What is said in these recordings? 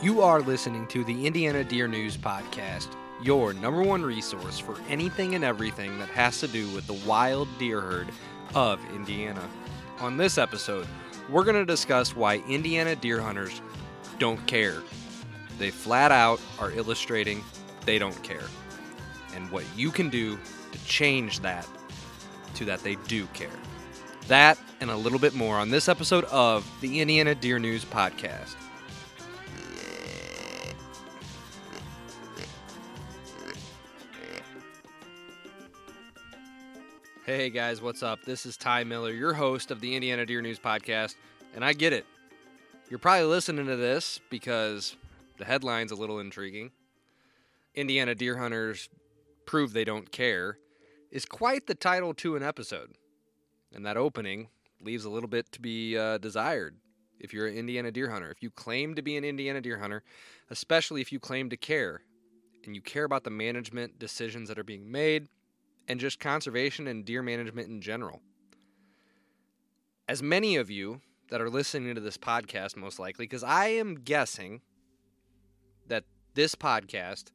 You are listening to the Indiana Deer News Podcast, your number one resource for anything and everything that has to do with the wild deer herd of Indiana. On this episode, we're going to discuss why Indiana deer hunters don't care. They flat out are illustrating they don't care, and what you can do to change that to that they do care. That and a little bit more on this episode of the Indiana Deer News Podcast. Hey guys, what's up? This is Ty Miller, your host of the Indiana Deer News Podcast, and I get it. You're probably listening to this because the headline's a little intriguing. Indiana deer hunters prove they don't care is quite the title to an episode. And that opening leaves a little bit to be uh, desired if you're an Indiana deer hunter. If you claim to be an Indiana deer hunter, especially if you claim to care and you care about the management decisions that are being made and just conservation and deer management in general. As many of you that are listening to this podcast, most likely, because I am guessing that this podcast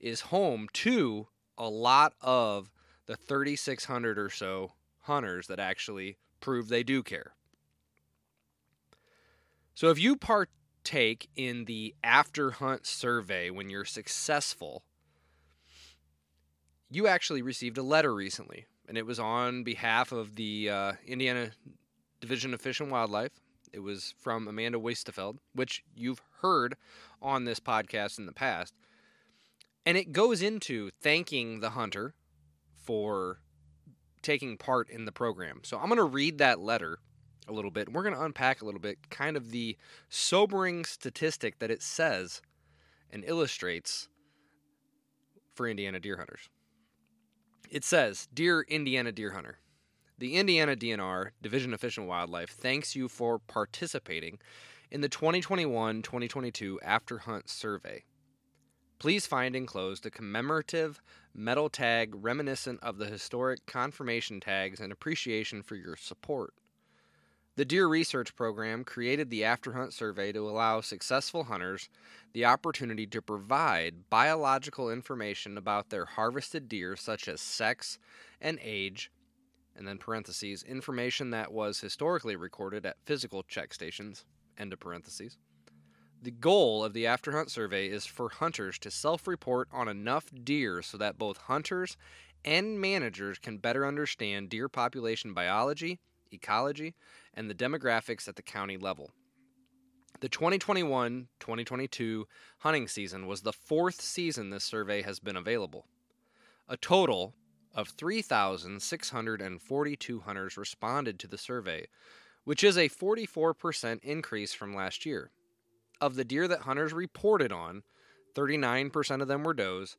is home to a lot of the 3,600 or so hunters that actually prove they do care. So if you partake in the after hunt survey when you're successful, you actually received a letter recently, and it was on behalf of the uh, Indiana Division of Fish and Wildlife. It was from Amanda Wuestefeld, which you've heard on this podcast in the past. And it goes into thanking the hunter for taking part in the program. So I'm going to read that letter a little bit. We're going to unpack a little bit kind of the sobering statistic that it says and illustrates for Indiana deer hunters. It says, Dear Indiana Deer Hunter, the Indiana DNR, Division of Fish and Wildlife, thanks you for participating in the 2021 2022 After Hunt Survey. Please find enclosed a commemorative metal tag reminiscent of the historic confirmation tags and appreciation for your support. The Deer Research Program created the After Hunt Survey to allow successful hunters the opportunity to provide biological information about their harvested deer, such as sex and age, and then parentheses, information that was historically recorded at physical check stations, end of parentheses. The goal of the After Hunt Survey is for hunters to self report on enough deer so that both hunters and managers can better understand deer population biology, ecology, and the demographics at the county level. The 2021 2022 hunting season was the fourth season this survey has been available. A total of 3,642 hunters responded to the survey, which is a 44% increase from last year. Of the deer that hunters reported on, 39% of them were does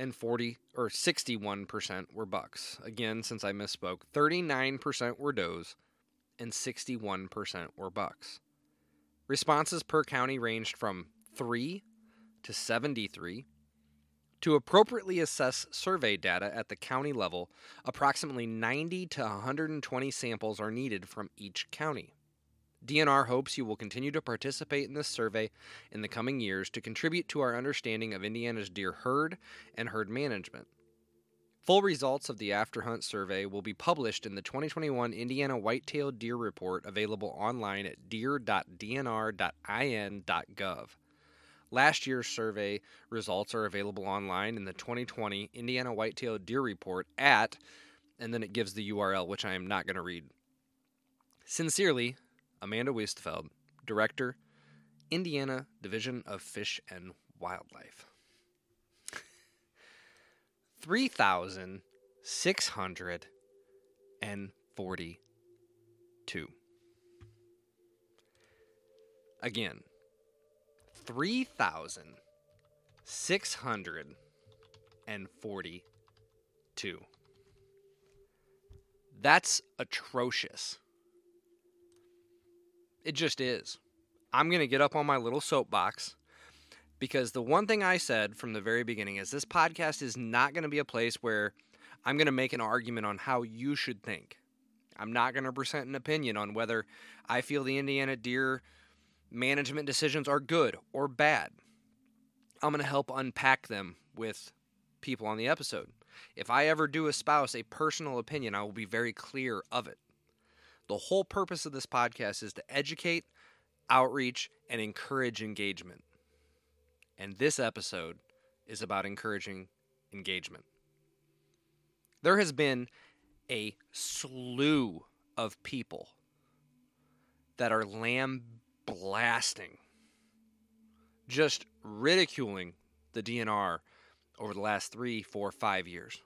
and 40 or 61% were bucks. Again, since I misspoke, 39% were does and 61% were bucks. Responses per county ranged from 3 to 73. To appropriately assess survey data at the county level, approximately 90 to 120 samples are needed from each county. DNR hopes you will continue to participate in this survey in the coming years to contribute to our understanding of Indiana's deer herd and herd management. Full results of the after hunt survey will be published in the 2021 Indiana White-tailed Deer Report available online at deer.dnr.in.gov. Last year's survey results are available online in the 2020 Indiana White-tailed Deer Report at and then it gives the URL which I am not going to read. Sincerely, Amanda Wuestefeld, Director, Indiana Division of Fish and Wildlife. 3,642. Again, 3,642. That's atrocious. It just is. I'm going to get up on my little soapbox because the one thing I said from the very beginning is this podcast is not going to be a place where I'm going to make an argument on how you should think. I'm not going to present an opinion on whether I feel the Indiana deer management decisions are good or bad. I'm going to help unpack them with people on the episode. If I ever do espouse a personal opinion, I will be very clear of it. The whole purpose of this podcast is to educate, outreach, and encourage engagement. And this episode is about encouraging engagement. There has been a slew of people that are lamb blasting, just ridiculing the DNR over the last three, four, five years.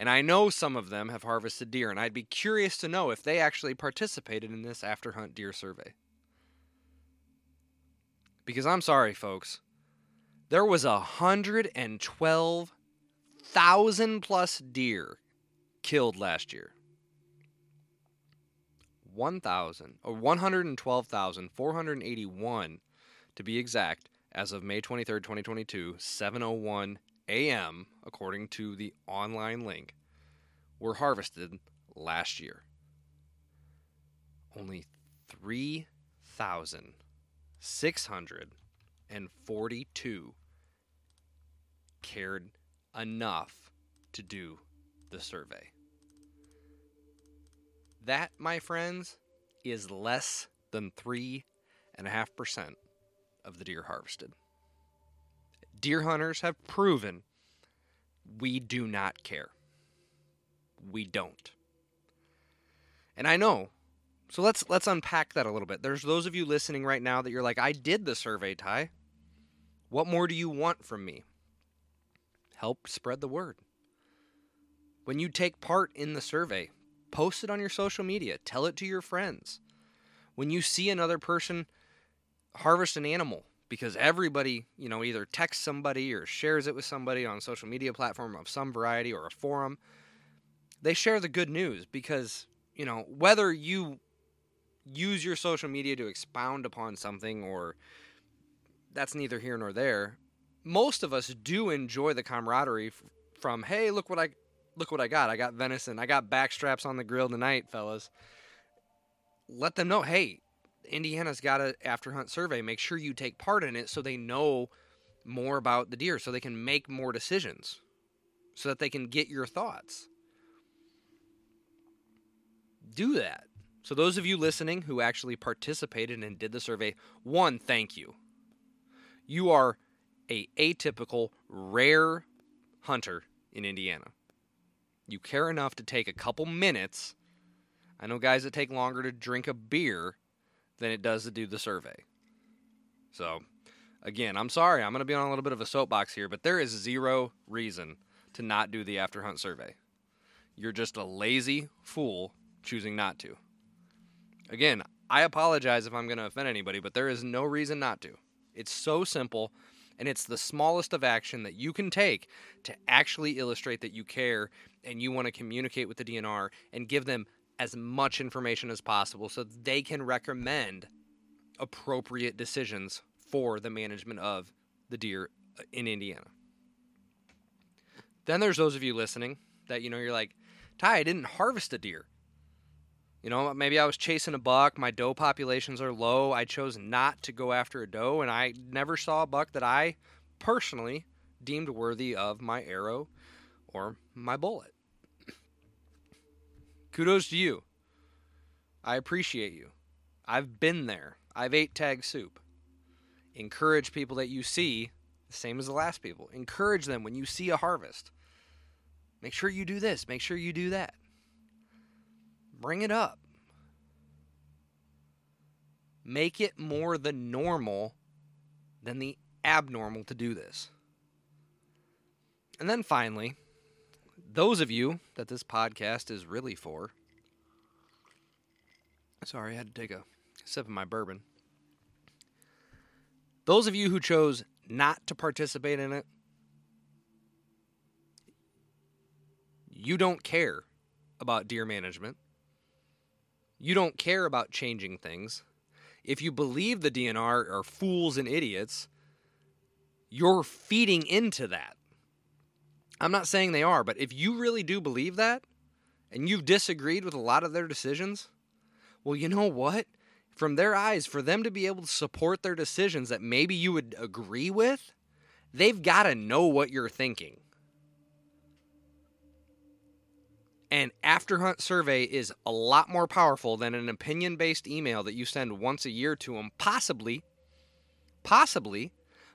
And I know some of them have harvested deer, and I'd be curious to know if they actually participated in this after hunt deer survey. Because I'm sorry, folks, there was a hundred and twelve thousand plus deer killed last year. 1,000 or 112,481 to be exact as of May 23rd, 2022, 7:01 a.m. according to the online link were harvested last year. Only 3,642 cared enough to do the survey. That, my friends, is less than 3.5% of the deer harvested. Deer hunters have proven we do not care. We don't. And I know. So let's let's unpack that a little bit. There's those of you listening right now that you're like, I did the survey, Ty. What more do you want from me? Help spread the word. When you take part in the survey, post it on your social media, tell it to your friends. When you see another person harvest an animal, because everybody, you know, either texts somebody or shares it with somebody on a social media platform of some variety or a forum, they share the good news because, you know, whether you use your social media to expound upon something or that's neither here nor there, most of us do enjoy the camaraderie from, hey, look what I look what I got. I got venison. I got back straps on the grill tonight, fellas. Let them know, hey, Indiana's got an after hunt survey. Make sure you take part in it so they know more about the deer, so they can make more decisions, so that they can get your thoughts. Do that. So, those of you listening who actually participated and did the survey, one, thank you. You are a atypical, rare hunter in Indiana. You care enough to take a couple minutes. I know guys that take longer to drink a beer than it does to do the survey. So, again, I'm sorry. I'm going to be on a little bit of a soapbox here, but there is zero reason to not do the after hunt survey. You're just a lazy fool choosing not to. Again, I apologize if I'm going to offend anybody, but there is no reason not to. It's so simple, and it's the smallest of action that you can take to actually illustrate that you care and you want to communicate with the DNR and give them as much information as possible so they can recommend appropriate decisions for the management of the deer uh, in Indiana. Then there's those of you listening that you know you're like, Ty, I didn't harvest a deer. You know, maybe I was chasing a buck, my doe populations are low, I chose not to go after a doe, and I never saw a buck that I personally deemed worthy of my arrow or my bullet. Kudos to you. I appreciate you. I've been there. I've ate tag soup. Encourage people that you see, the same as the last people. Encourage them when you see a harvest. Make sure you do this, make sure you do that. Bring it up. Make it more the normal than the abnormal to do this. And then finally, those of you that this podcast is really for, sorry, I had to take a sip of my bourbon. Those of you who chose not to participate in it, you don't care about deer management. You don't care about changing things. If you believe the DNR are fools and idiots, you're feeding into that. I'm not saying they are, but if you really do believe that and you've disagreed with a lot of their decisions, well, you know what? from their eyes, for them to be able to support their decisions that maybe you would agree with, they've got to know what you're thinking. An after hunt survey is a lot more powerful than an opinion based email that you send once a year to them, possibly. Possibly.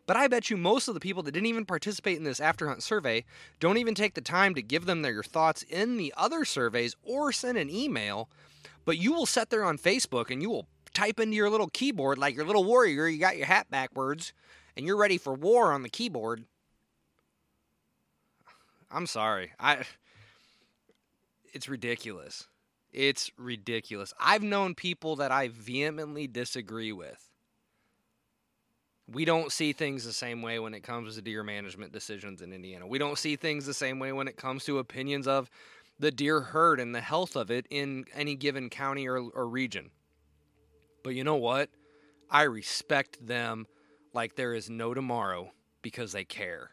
But I bet you most of the people that didn't even participate in this after hunt survey don't even take the time to give them their thoughts in the other surveys or send an email. But you will sit there on Facebook and you will type into your little keyboard like your little warrior, you got your hat backwards, and you're ready for war on the keyboard. I'm sorry. I it's ridiculous. It's ridiculous. I've known people that I vehemently disagree with. We don't see things the same way when it comes to deer management decisions in Indiana. We don't see things the same way when it comes to opinions of the deer herd and the health of it in any given county or, or region. But you know what? I respect them like there is no tomorrow because they care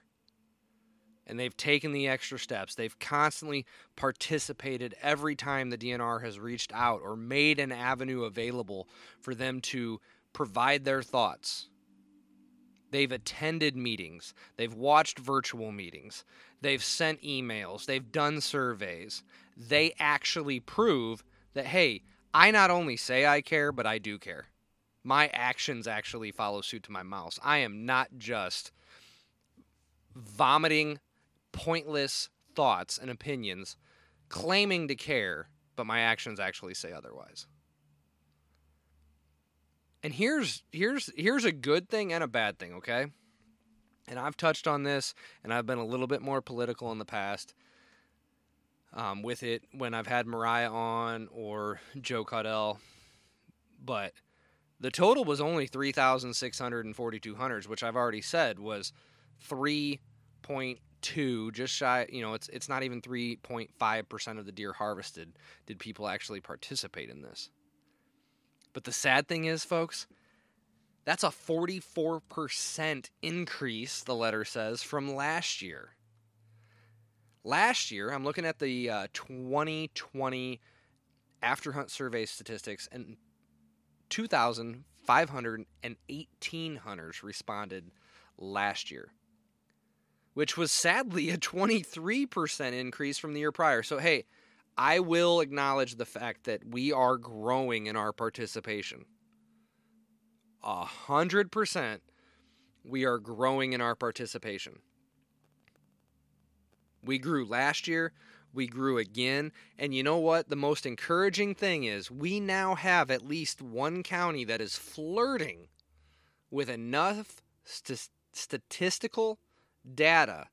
and they've taken the extra steps. They've constantly participated every time the DNR has reached out or made an avenue available for them to provide their thoughts. They've attended meetings, they've watched virtual meetings, they've sent emails, they've done surveys. They actually prove that, hey, I not only say I care, but I do care. My actions actually follow suit to my mouth. I am not just vomiting pointless thoughts and opinions claiming to care, but my actions actually say otherwise. And here's here's here's a good thing and a bad thing, okay? And I've touched on this, and I've been a little bit more political in the past um, with it when I've had Mariah on or Joe Caudell. But the total was only 3,642 hunters, which I've already said was 3.2, just shy. You know, it's it's not even three point five percent of the deer harvested did people actually participate in this. But the sad thing is, folks, that's a forty four percent increase. The letter says from last year. Last year, I'm looking at the uh, 2020 after hunt survey statistics, and 2,518 hunters responded last year which was sadly a 23% increase from the year prior. So, hey, I will acknowledge the fact that we are growing in our participation. A hundred percent, we are growing in our participation. We grew last year, we grew again, and you know what? The most encouraging thing is we now have at least one county that is flirting with enough st- statistical data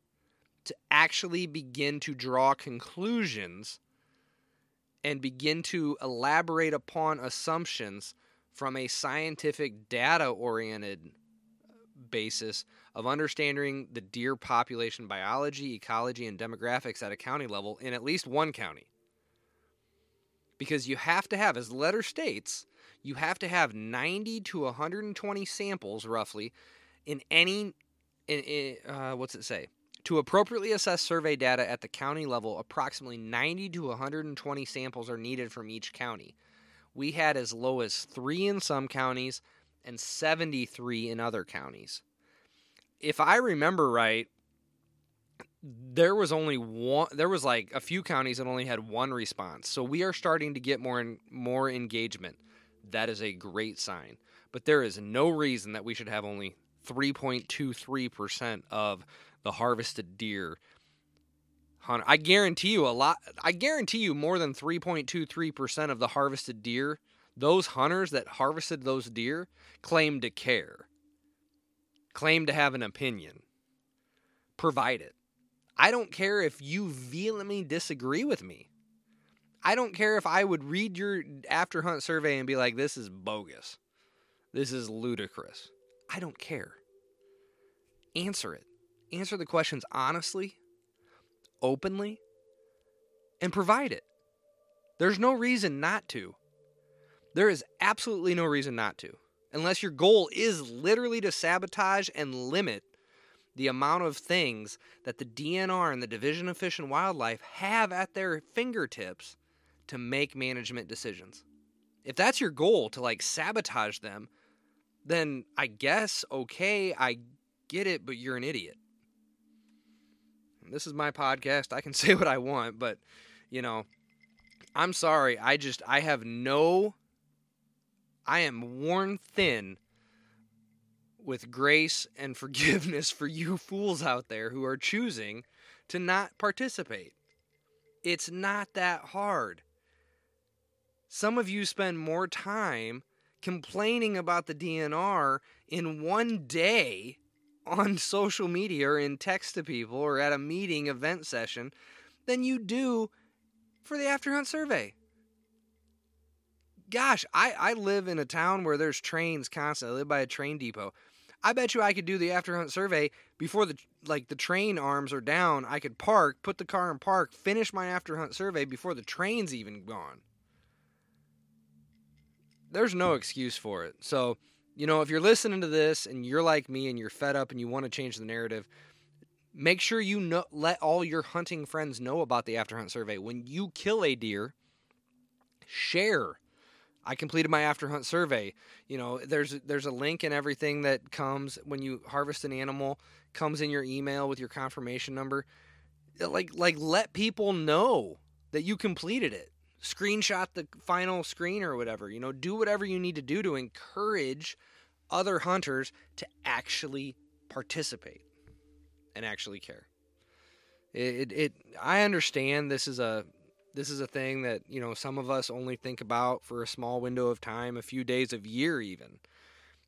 to actually begin to draw conclusions and begin to elaborate upon assumptions from a scientific data oriented basis of understanding the deer population biology, ecology, and demographics at a county level in at least one county. Because you have to have, as letter states, you have to have 90 to 120 samples roughly in any in, in uh, what's it say? To appropriately assess survey data at the county level, approximately 90 to 120 samples are needed from each county. We had as low as three in some counties and 73 in other counties. If I remember right, there was only one there was like a few counties that only had one response so we are starting to get more and more engagement that is a great sign but there is no reason that we should have only 3.23% of the harvested deer. I guarantee you a lot I guarantee you more than 3.23% of the harvested deer, those hunters that harvested those deer claim to care. Claim to have an opinion. Provide it. I don't care if you vehemently disagree with me. I don't care if I would read your after hunt survey and be like, this is bogus. This is ludicrous. I don't care. Answer it. Answer the questions honestly, openly, and provide it. There's no reason not to. There is absolutely no reason not to. Unless your goal is literally to sabotage and limit the amount of things that the DNR and the Division of Fish and Wildlife have at their fingertips to make management decisions. If that's your goal to like sabotage them, then I guess okay, I get it, but you're an idiot. This is my podcast. I can say what I want, but you know, I'm sorry. I just I have no I am worn thin with grace and forgiveness for you fools out there who are choosing to not participate. It's not that hard. Some of you spend more time complaining about the DNR in one day on social media or in text to people or at a meeting event session than you do for the after hunt survey. Gosh, I, I live in a town where there's trains constantly. I live by a train depot. I bet you I could do the after hunt survey before the like the train arms are down. I could park, put the car in park, finish my after hunt survey before the train's even gone. There's no excuse for it. So, you know, if you're listening to this and you're like me and you're fed up and you want to change the narrative, make sure you know, let all your hunting friends know about the after hunt survey. When you kill a deer, share I completed my after hunt survey. You know, there's there's a link and everything that comes when you harvest an animal comes in your email with your confirmation number. Uh, like like let people know that you completed it. Screenshot the final screen or whatever. You know, do whatever you need to do to encourage other hunters to actually participate and actually care. It, it, it I understand this is a this is a thing that you know some of us only think about for a small window of time a few days of year even.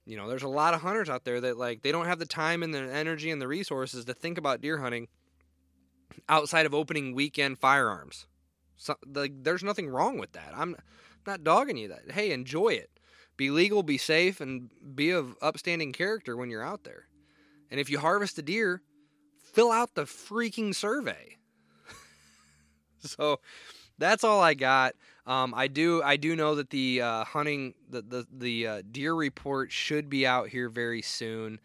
You know there's a lot of hunters out there that like they don't have the time and the energy and the resources to think about deer hunting outside of opening weekend firearms. So, like there's nothing wrong with that. I'm not dogging you that. Hey enjoy it be legal be safe and be of upstanding character when you're out there and if you harvest a deer fill out the freaking survey so that's all I got. Um, I do I do know that the uh, hunting the the the uh, deer report should be out here very soon.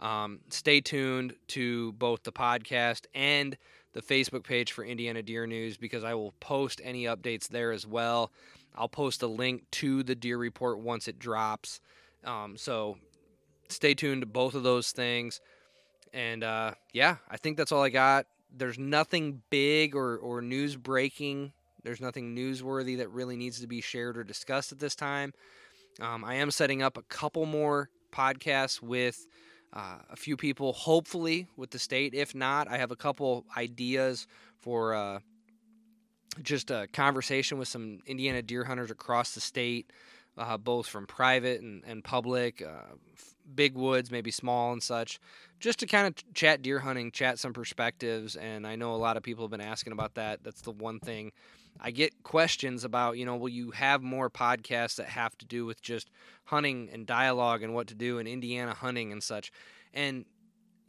Um, stay tuned to both the podcast and the Facebook page for Indiana Deer News because I will post any updates there as well. I'll post a link to the deer report once it drops. Um, so stay tuned to both of those things. And uh, yeah, I think that's all I got there's nothing big or, or news breaking. There's nothing newsworthy that really needs to be shared or discussed at this time. Um, I am setting up a couple more podcasts with uh, a few people, hopefully with the state. If not, I have a couple ideas for uh, just a conversation with some Indiana deer hunters across the state, uh, both from private and, and public, uh, big woods, maybe small and such, just to kind of chat deer hunting, chat some perspectives. And I know a lot of people have been asking about that. That's the one thing I get questions about, you know, will you have more podcasts that have to do with just hunting and dialogue and what to do in Indiana hunting and such. And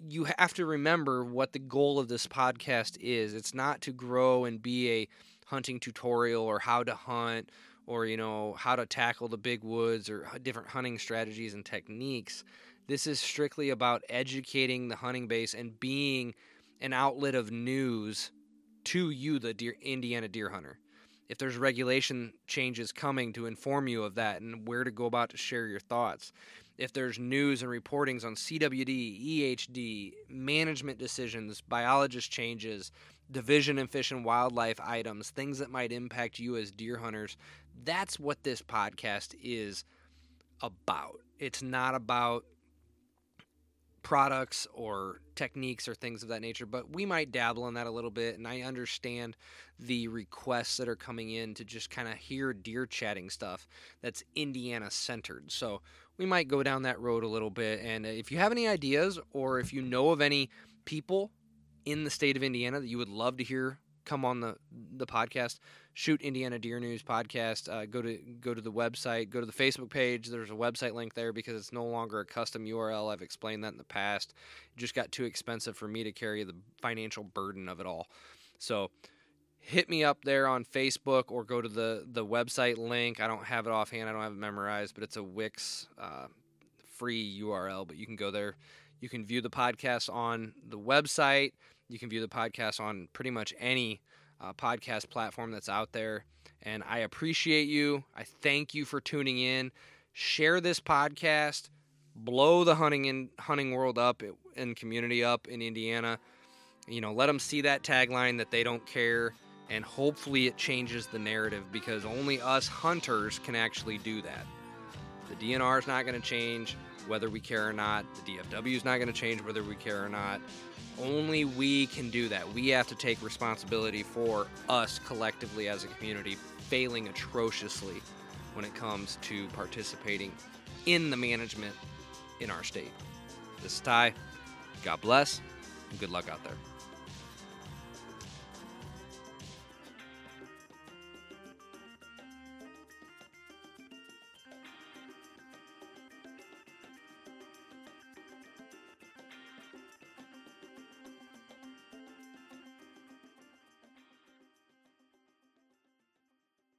you have to remember what the goal of this podcast is. It's not to grow and be a hunting tutorial or how to hunt or you know how to tackle the big woods or different hunting strategies and techniques. This is strictly about educating the hunting base and being an outlet of news to you, the deer, Indiana deer hunter. If there's regulation changes coming to inform you of that and where to go about to share your thoughts. If there's news and reportings on CWD, EHD, management decisions, biologist changes, division and fish and wildlife items, things that might impact you as deer hunters, that's what this podcast is about. It's not about products or techniques or things of that nature, but we might dabble in that a little bit. And I understand the requests that are coming in to just kind of hear deer chatting stuff that's Indiana centered. So we might go down that road a little bit. And if you have any ideas or if you know of any people in the state of Indiana that you would love to hear come on the the podcast, shoot Indiana Deer News podcast. Uh, go to go to the website, go to the Facebook page. There's a website link there because it's no longer a custom URL. I've explained that in the past. It just got too expensive for me to carry the financial burden of it all. So hit me up there on Facebook or go to the the website link. I don't have it offhand. I don't have it memorized, but it's a Wix uh, free URL. But you can go there. You can view the podcast on the website. You can view the podcast on pretty much any uh, podcast platform that's out there. And I appreciate you. I thank you for tuning in. Share this podcast. Blow the hunting in hunting world up and community up in Indiana. You know, let them see that tagline that they don't care, and hopefully it changes the narrative because only us hunters can actually do that. The DNR is not going to change whether we care or not. The DFW is not going to change whether we care or not. Only we can do that. We have to take responsibility for us collectively as a community failing atrociously when it comes to participating in the management in our state. This is Ty. God bless, and good luck out there.